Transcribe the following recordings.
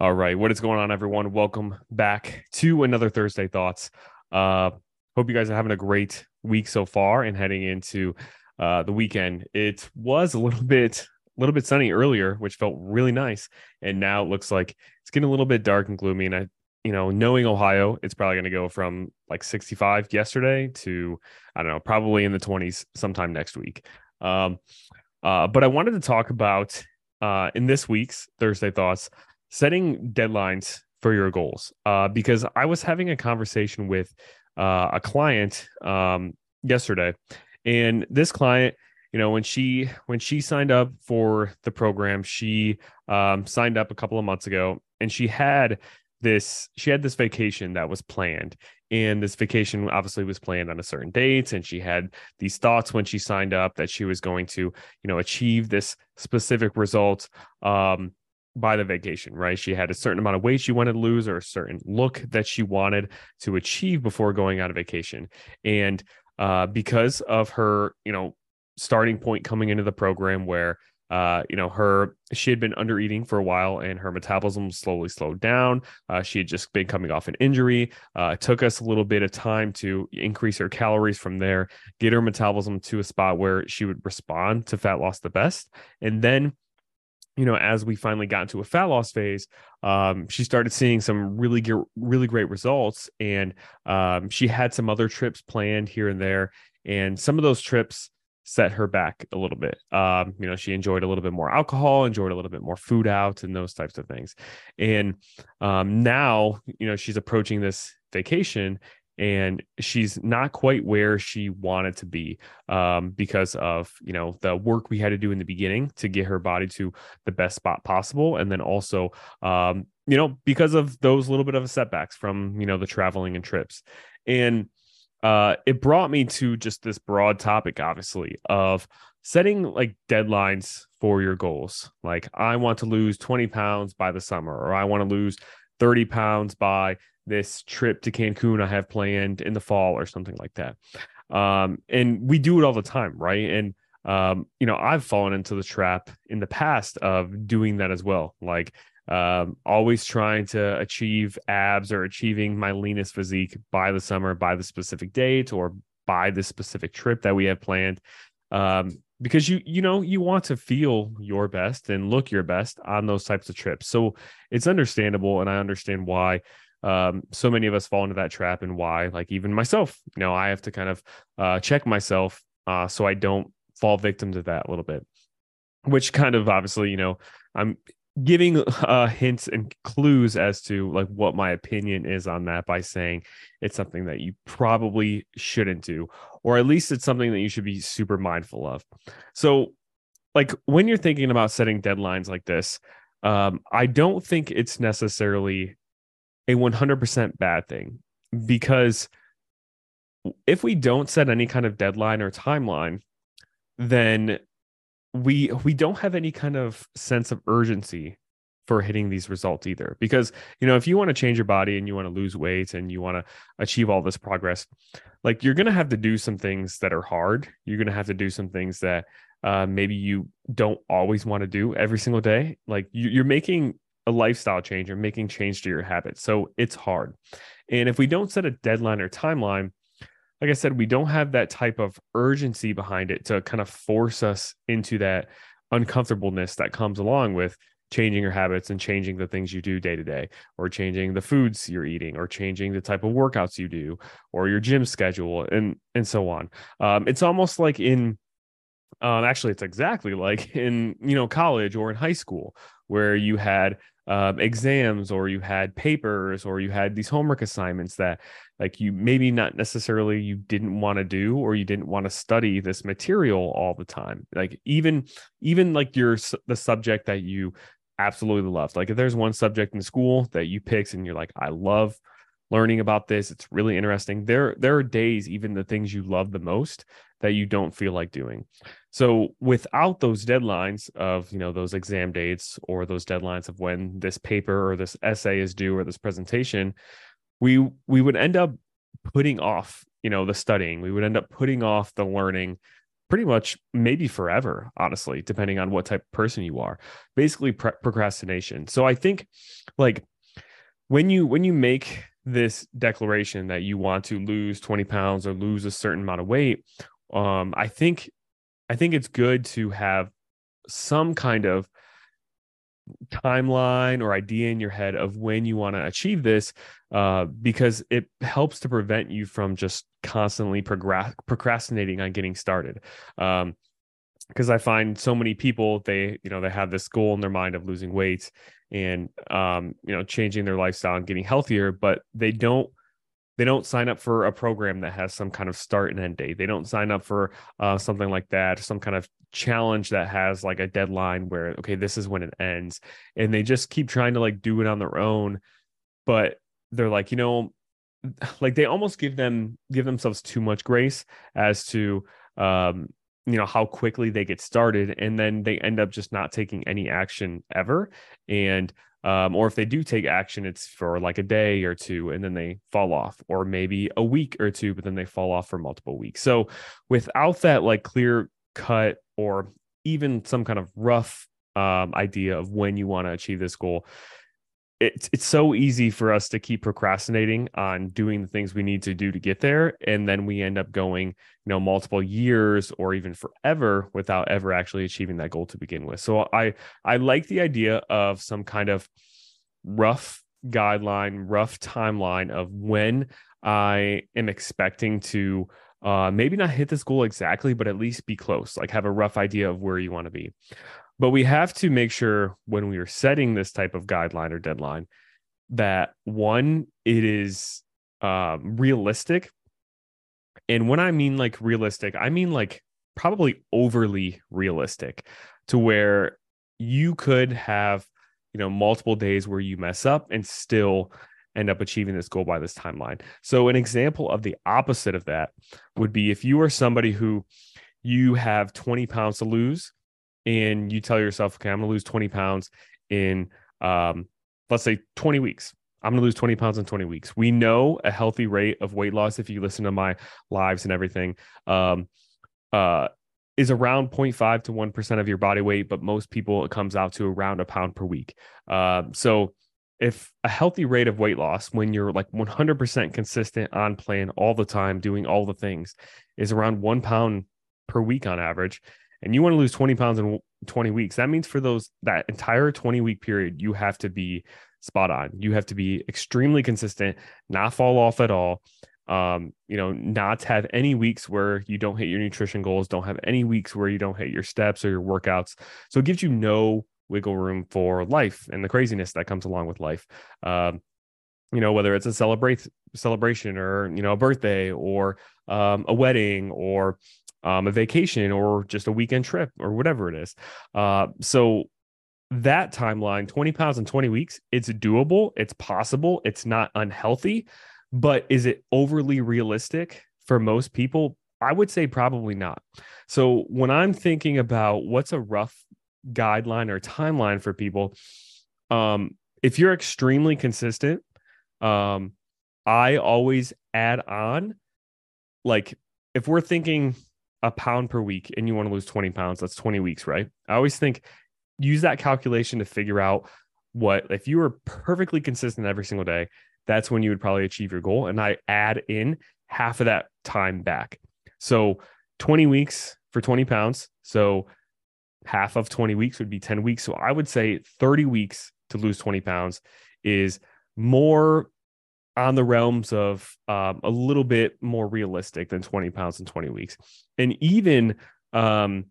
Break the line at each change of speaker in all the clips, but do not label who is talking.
All right, what is going on, everyone? Welcome back to another Thursday Thoughts. Uh, hope you guys are having a great week so far and heading into uh, the weekend. It was a little bit, a little bit sunny earlier, which felt really nice, and now it looks like it's getting a little bit dark and gloomy. And I, you know, knowing Ohio, it's probably going to go from like 65 yesterday to I don't know, probably in the 20s sometime next week. Um, uh, but I wanted to talk about uh, in this week's Thursday Thoughts setting deadlines for your goals. Uh, because I was having a conversation with uh, a client um, yesterday, and this client, you know, when she when she signed up for the program, she um, signed up a couple of months ago, and she had this she had this vacation that was planned and this vacation obviously was planned on a certain date and she had these thoughts when she signed up that she was going to you know achieve this specific result um, by the vacation, right? She had a certain amount of weight she wanted to lose or a certain look that she wanted to achieve before going on a vacation. And uh, because of her, you know, starting point coming into the program where uh, you know, her she had been under eating for a while and her metabolism slowly slowed down. Uh, she had just been coming off an injury. Uh, it took us a little bit of time to increase her calories from there, get her metabolism to a spot where she would respond to fat loss the best. And then you know, as we finally got into a fat loss phase, um, she started seeing some really, really great results. And um, she had some other trips planned here and there. And some of those trips set her back a little bit. Um, you know, she enjoyed a little bit more alcohol, enjoyed a little bit more food out, and those types of things. And um, now, you know, she's approaching this vacation and she's not quite where she wanted to be um, because of you know the work we had to do in the beginning to get her body to the best spot possible. And then also um, you know because of those little bit of setbacks from you know the traveling and trips. And uh, it brought me to just this broad topic obviously of setting like deadlines for your goals. Like i want to lose 20 pounds by the summer or i want to lose 30 pounds by this trip to Cancun I have planned in the fall or something like that. Um, and we do it all the time, right? And um, you know, I've fallen into the trap in the past of doing that as well. Like um, always trying to achieve abs or achieving my leanest physique by the summer, by the specific date, or by the specific trip that we have planned. Um, because you you know you want to feel your best and look your best on those types of trips. So it's understandable, and I understand why um, so many of us fall into that trap and why like even myself you know i have to kind of uh, check myself uh, so i don't fall victim to that a little bit. Which kind of obviously you know i'm giving uh, hints and clues as to like what my opinion is on that by saying it's something that you probably shouldn't do or at least it's something that you should be super mindful of. So like when you're thinking about setting deadlines like this um, i don't think it's necessarily a 100% bad thing. Because if we don't set any kind of deadline or timeline then we we don't have any kind of sense of urgency for hitting these results either. Because you know if you want to change your body and you want to lose weight and you want to achieve all this progress like you're going to have to do some things that are hard. You're going to have to do some things that uh, maybe you don't always want to do every single day. Like you, you're making a lifestyle change or making change to your habits. So it's hard. And if we don't set a deadline or timeline, like I said, we don't have that type of urgency behind it to kind of force us into that uncomfortableness that comes along with changing your habits and changing the things you do day to day, or changing the foods you're eating, or changing the type of workouts you do, or your gym schedule, and and so on. Um, it's almost like in um, actually, it's exactly like in you know college or in high school where you had um, exams or you had papers or you had these homework assignments that like you maybe not necessarily you didn't want to do or you didn't want to study this material all the time. Like even even like your the subject that you absolutely loved. Like if there's one subject in school that you picked and you're like i love learning about this it's really interesting there there are days even the things you love the most that you don't feel like doing so without those deadlines of you know those exam dates or those deadlines of when this paper or this essay is due or this presentation we we would end up putting off you know the studying we would end up putting off the learning pretty much maybe forever, honestly, depending on what type of person you are. Basically, pre- procrastination. So I think like when you when you make this declaration that you want to lose 20 pounds or lose a certain amount of weight, um, I think I think it's good to have some kind of timeline or idea in your head of when you want to achieve this uh, because it helps to prevent you from just constantly progress- procrastinating on getting started. Um, because i find so many people they you know they have this goal in their mind of losing weight and um, you know changing their lifestyle and getting healthier but they don't they don't sign up for a program that has some kind of start and end date. They don't sign up for uh, something like that, some kind of challenge that has like a deadline where okay, this is when it ends, and they just keep trying to like do it on their own. But they're like, you know, like they almost give them give themselves too much grace as to um, you know how quickly they get started, and then they end up just not taking any action ever, and um, or if they do take action, it's for like a day or two and then they fall off, or maybe a week or two, but then they fall off for multiple weeks. So without that like clear cut or even some kind of rough um, idea of when you want to achieve this goal, it's it's so easy for us to keep procrastinating on doing the things we need to do to get there and then we end up going you know multiple years or even forever without ever actually achieving that goal to begin with. So i i like the idea of some kind of rough guideline rough timeline of when i am expecting to uh maybe not hit this goal exactly but at least be close like have a rough idea of where you want to be but we have to make sure when we are setting this type of guideline or deadline that one, it is um, realistic. And when I mean like realistic, I mean like probably overly realistic to where you could have, you know, multiple days where you mess up and still end up achieving this goal by this timeline. So, an example of the opposite of that would be if you are somebody who you have 20 pounds to lose and you tell yourself, okay, I'm going to lose 20 pounds in, um, let's say 20 weeks. I'm going to lose 20 pounds in 20 weeks. We know a healthy rate of weight loss, if you listen to my lives and everything, um, uh, is around 0.5 to 1% of your body weight, but most people it comes out to around a pound per week. Uh, so, if a healthy rate of weight loss, when you're like 100% consistent on plan all the time, doing all the things, is around one pound per week on average, and you want to lose 20 pounds in 20 weeks, that means for those that entire 20 week period, you have to be spot on. You have to be extremely consistent, not fall off at all. Um, you know, not have any weeks where you don't hit your nutrition goals, don't have any weeks where you don't hit your steps or your workouts. So it gives you no wiggle room for life and the craziness that comes along with life. Um, you know, whether it's a celebrate celebration or you know a birthday or um, a wedding or um, a vacation or just a weekend trip or whatever it is. Uh, so that timeline, 20 pounds in 20 weeks, it's doable, it's possible, it's not unhealthy, but is it overly realistic for most people? I would say probably not. So when I'm thinking about what's a rough guideline or timeline for people, um, if you're extremely consistent, um, I always add on like if we're thinking a pound per week and you want to lose 20 pounds, that's 20 weeks, right? I always think use that calculation to figure out what, if you were perfectly consistent every single day, that's when you would probably achieve your goal. And I add in half of that time back. So 20 weeks for 20 pounds. So half of 20 weeks would be 10 weeks. So I would say 30 weeks to lose 20 pounds is more on the realms of um, a little bit more realistic than 20 pounds in 20 weeks. And even, um,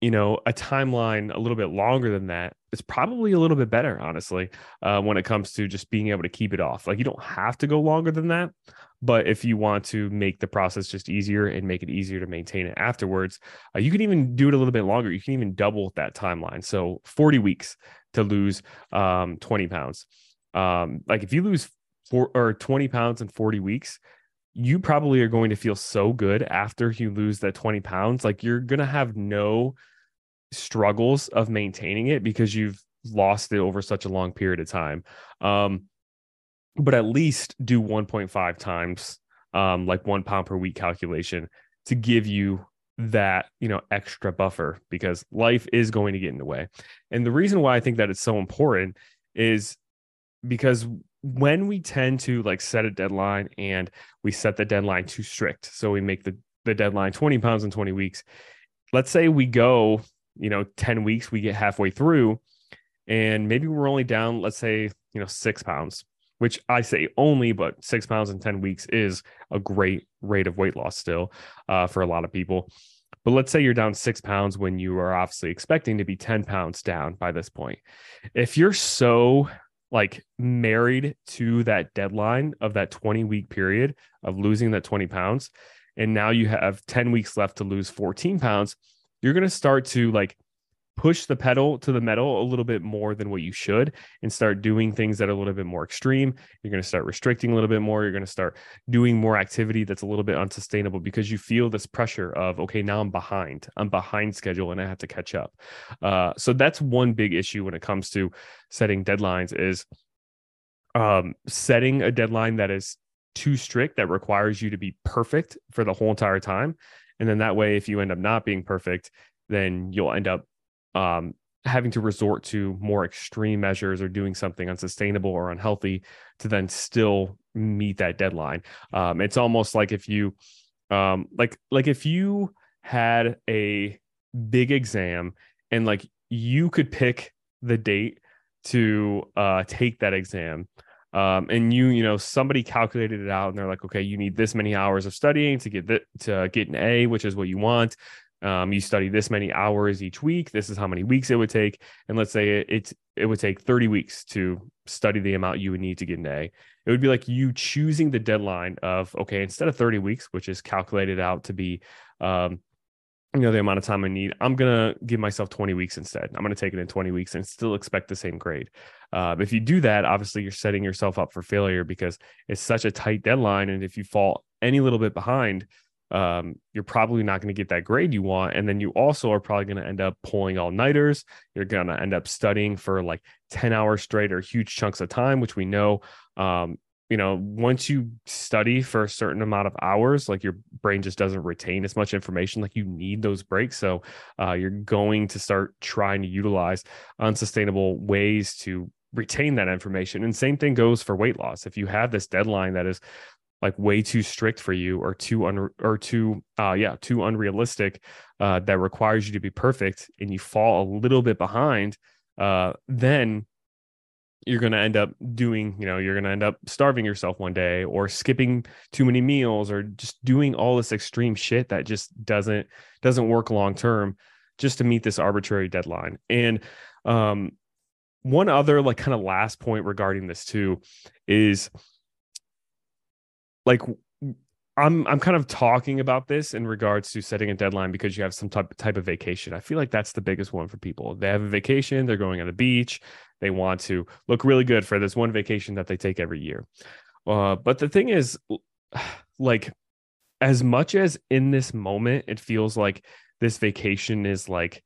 you know, a timeline a little bit longer than that is probably a little bit better, honestly, uh, when it comes to just being able to keep it off. Like you don't have to go longer than that. But if you want to make the process just easier and make it easier to maintain it afterwards, uh, you can even do it a little bit longer. You can even double that timeline. So 40 weeks to lose um, 20 pounds. Um, like if you lose four or 20 pounds in 40 weeks, you probably are going to feel so good after you lose that 20 pounds. Like you're going to have no struggles of maintaining it because you've lost it over such a long period of time. Um, but at least do 1.5 times, um, like one pound per week calculation to give you that you know extra buffer because life is going to get in the way and the reason why i think that it's so important is because when we tend to like set a deadline and we set the deadline too strict so we make the the deadline 20 pounds in 20 weeks let's say we go you know 10 weeks we get halfway through and maybe we're only down let's say you know six pounds which i say only but six pounds in 10 weeks is a great rate of weight loss still uh, for a lot of people. But let's say you're down six pounds when you are obviously expecting to be 10 pounds down by this point. If you're so like married to that deadline of that 20 week period of losing that 20 pounds and now you have 10 weeks left to lose 14 pounds you're going to start to like push the pedal to the metal a little bit more than what you should and start doing things that are a little bit more extreme. You're going to start restricting a little bit more. You're going to start doing more activity that's a little bit unsustainable because you feel this pressure of, okay, now I'm behind. I'm behind schedule and I have to catch up. Uh, so that's one big issue when it comes to setting deadlines is um, setting a deadline that is too strict that requires you to be perfect for the whole entire time. And then that way, if you end up not being perfect, then you'll end up um, having to resort to more extreme measures or doing something unsustainable or unhealthy to then still meet that deadline. Um, it's almost like if you, um, like, like if you had a big exam and like you could pick the date to uh, take that exam. Um, and you, you know, somebody calculated it out, and they're like, okay, you need this many hours of studying to get that to get an A, which is what you want. Um, you study this many hours each week. This is how many weeks it would take. And let's say it, it's it would take 30 weeks to study the amount you would need to get an A. It would be like you choosing the deadline of okay, instead of 30 weeks, which is calculated out to be um, you know the amount of time I need. I'm gonna give myself 20 weeks instead. I'm gonna take it in 20 weeks and still expect the same grade. Uh, if you do that, obviously you're setting yourself up for failure because it's such a tight deadline, and if you fall any little bit behind, um, you're probably not going to get that grade you want. And then you also are probably going to end up pulling all nighters. You're going to end up studying for like 10 hours straight or huge chunks of time, which we know, um, you know, once you study for a certain amount of hours, like your brain just doesn't retain as much information. Like you need those breaks. So uh, you're going to start trying to utilize unsustainable ways to retain that information. And same thing goes for weight loss. If you have this deadline that is like way too strict for you or too un or too uh yeah too unrealistic uh that requires you to be perfect and you fall a little bit behind uh then you're going to end up doing you know you're going to end up starving yourself one day or skipping too many meals or just doing all this extreme shit that just doesn't doesn't work long term just to meet this arbitrary deadline. And um one other like kind of last point regarding this too is like I'm I'm kind of talking about this in regards to setting a deadline because you have some type type of vacation. I feel like that's the biggest one for people. They have a vacation, they're going on the beach, they want to look really good for this one vacation that they take every year. Uh, but the thing is, like, as much as in this moment it feels like this vacation is like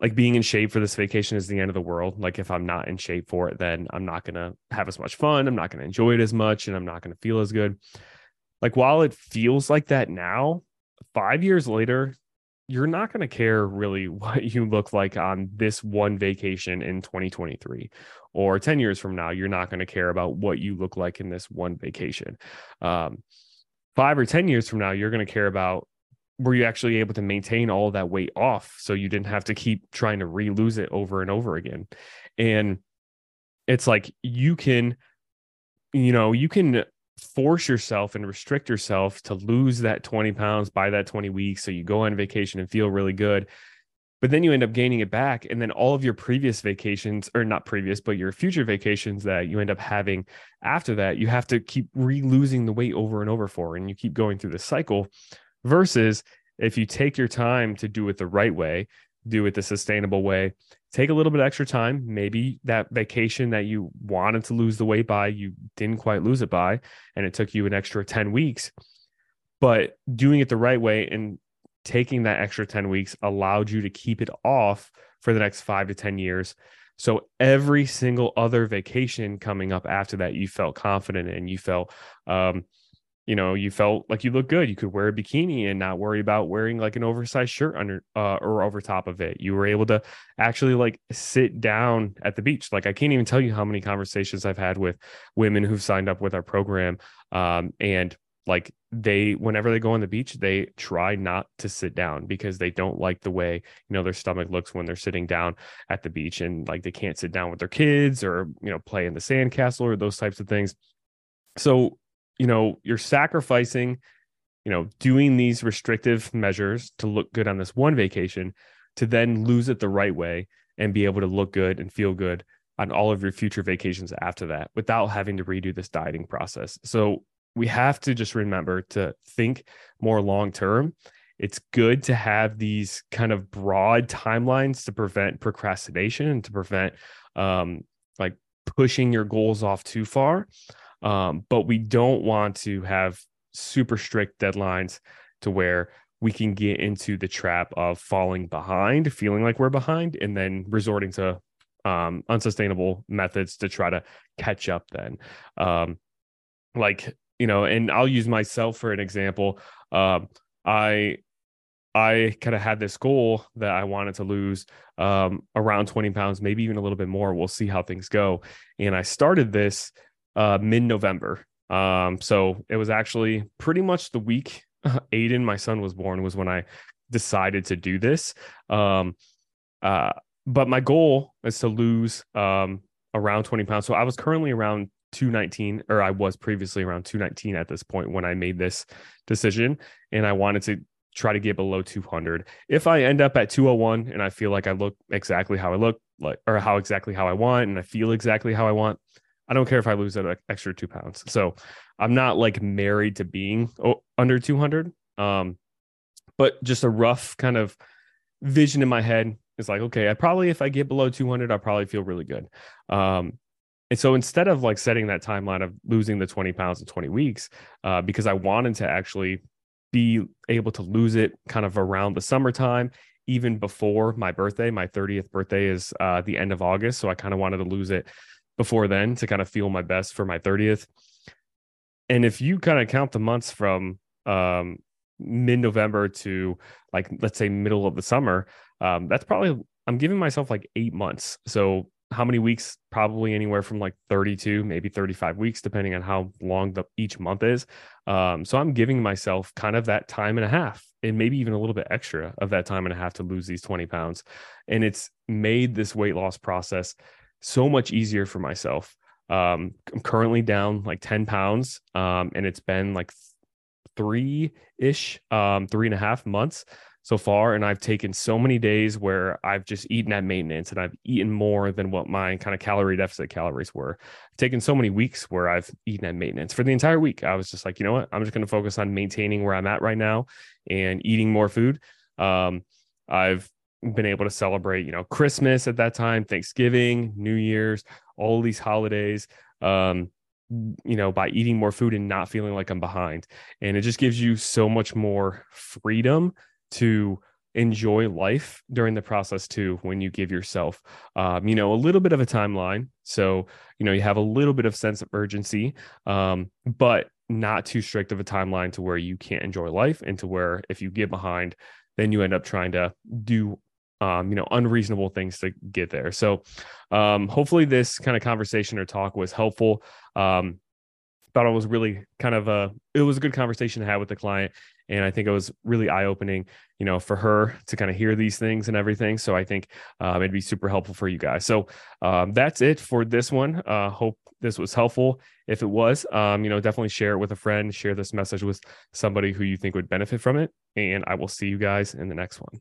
like being in shape for this vacation is the end of the world. Like if I'm not in shape for it, then I'm not going to have as much fun. I'm not going to enjoy it as much and I'm not going to feel as good. Like while it feels like that now, 5 years later, you're not going to care really what you look like on this one vacation in 2023 or 10 years from now you're not going to care about what you look like in this one vacation um, five or 10 years from now you're going to care about were you actually able to maintain all that weight off so you didn't have to keep trying to re-lose it over and over again? And it's like you can you know you can force yourself and restrict yourself to lose that 20 pounds by that 20 weeks. So you go on vacation and feel really good but then you end up gaining it back. And then all of your previous vacations or not previous but your future vacations that you end up having after that you have to keep re-losing the weight over and over for and you keep going through this cycle versus if you take your time to do it the right way, do it the sustainable way, take a little bit extra time. Maybe that vacation that you wanted to lose the weight by, you didn't quite lose it by, and it took you an extra 10 weeks. But doing it the right way and taking that extra 10 weeks allowed you to keep it off for the next five to 10 years. So every single other vacation coming up after that, you felt confident and you felt, um, you know you felt like you look good you could wear a bikini and not worry about wearing like an oversized shirt under uh, or over top of it. You were able to actually like sit down at the beach. Like i can't even tell you how many conversations i've had with women who've signed up with our program um, and like they whenever they go on the beach they try not to sit down because they don't like the way you know their stomach looks when they're sitting down at the beach and like they can't sit down with their kids or you know play in the sandcastle or those types of things. So you know you're sacrificing you know doing these restrictive measures to look good on this one vacation to then lose it the right way and be able to look good and feel good on all of your future vacations after that without having to redo this dieting process so we have to just remember to think more long term. It's good to have these kind of broad timelines to prevent procrastination and to prevent um, like pushing your goals off too far. Um, but we don't want to have super strict deadlines to where we can get into the trap of falling behind, feeling like we're behind, and then resorting to um, unsustainable methods to try to catch up. Then, um, like you know, and I'll use myself for an example. Um, I I kind of had this goal that I wanted to lose um, around 20 pounds, maybe even a little bit more. We'll see how things go. And I started this uh, mid November. Um, so it was actually pretty much the week Aiden, my son, was born, was when I decided to do this. Um, uh, but my goal is to lose um, around 20 pounds. So I was currently around 219 or I was previously around 219 at this point when I made this decision and I wanted to try to get below 200. If I end up at 201 and I feel like I look exactly how I look like or how exactly how I want and I feel exactly how I want, I don't care if I lose that extra 2 pounds. So I'm not like married to being under 200. Um but just a rough kind of vision in my head is like okay, I probably if I get below 200 I'll probably feel really good. Um and so instead of like setting that timeline of losing the 20 pounds in 20 weeks, uh, because I wanted to actually be able to lose it kind of around the summertime, even before my birthday. My 30th birthday is uh, the end of August. So I kind of wanted to lose it before then to kind of feel my best for my 30th. And if you kind of count the months from um, mid November to like, let's say, middle of the summer, um, that's probably, I'm giving myself like eight months. So how many weeks? Probably anywhere from like 32, maybe 35 weeks, depending on how long the each month is. Um, so I'm giving myself kind of that time and a half, and maybe even a little bit extra of that time and a half to lose these 20 pounds. And it's made this weight loss process so much easier for myself. Um, I'm currently down like 10 pounds, um, and it's been like three ish, um, three and a half months so far. And I've taken so many days where I've just eaten at maintenance and I've eaten more than what my kind of calorie deficit calories were. I've taken so many weeks where I've eaten at maintenance for the entire week. I was just like, you know what? I'm just going to focus on maintaining where I'm at right now and eating more food. Um, I've been able to celebrate, you know, Christmas at that time, Thanksgiving, New Year's, all these holidays. Um, you know, by eating more food and not feeling like I'm behind. And it just gives you so much more freedom to enjoy life during the process too when you give yourself um, you know a little bit of a timeline so you know you have a little bit of sense of urgency um, but not too strict of a timeline to where you can't enjoy life and to where if you get behind then you end up trying to do um, you know unreasonable things to get there. So um, hopefully this kind of conversation or talk was helpful. Um, thought it was really kind of a it was a good conversation to have with the client and i think it was really eye-opening you know for her to kind of hear these things and everything. So i think um, it'd be super helpful for you guys. So um, that's it for this one. Uh, hope this was helpful. If it was um, you know definitely share it with a friend share this message with somebody who you think would benefit from it and i will see you guys in the next one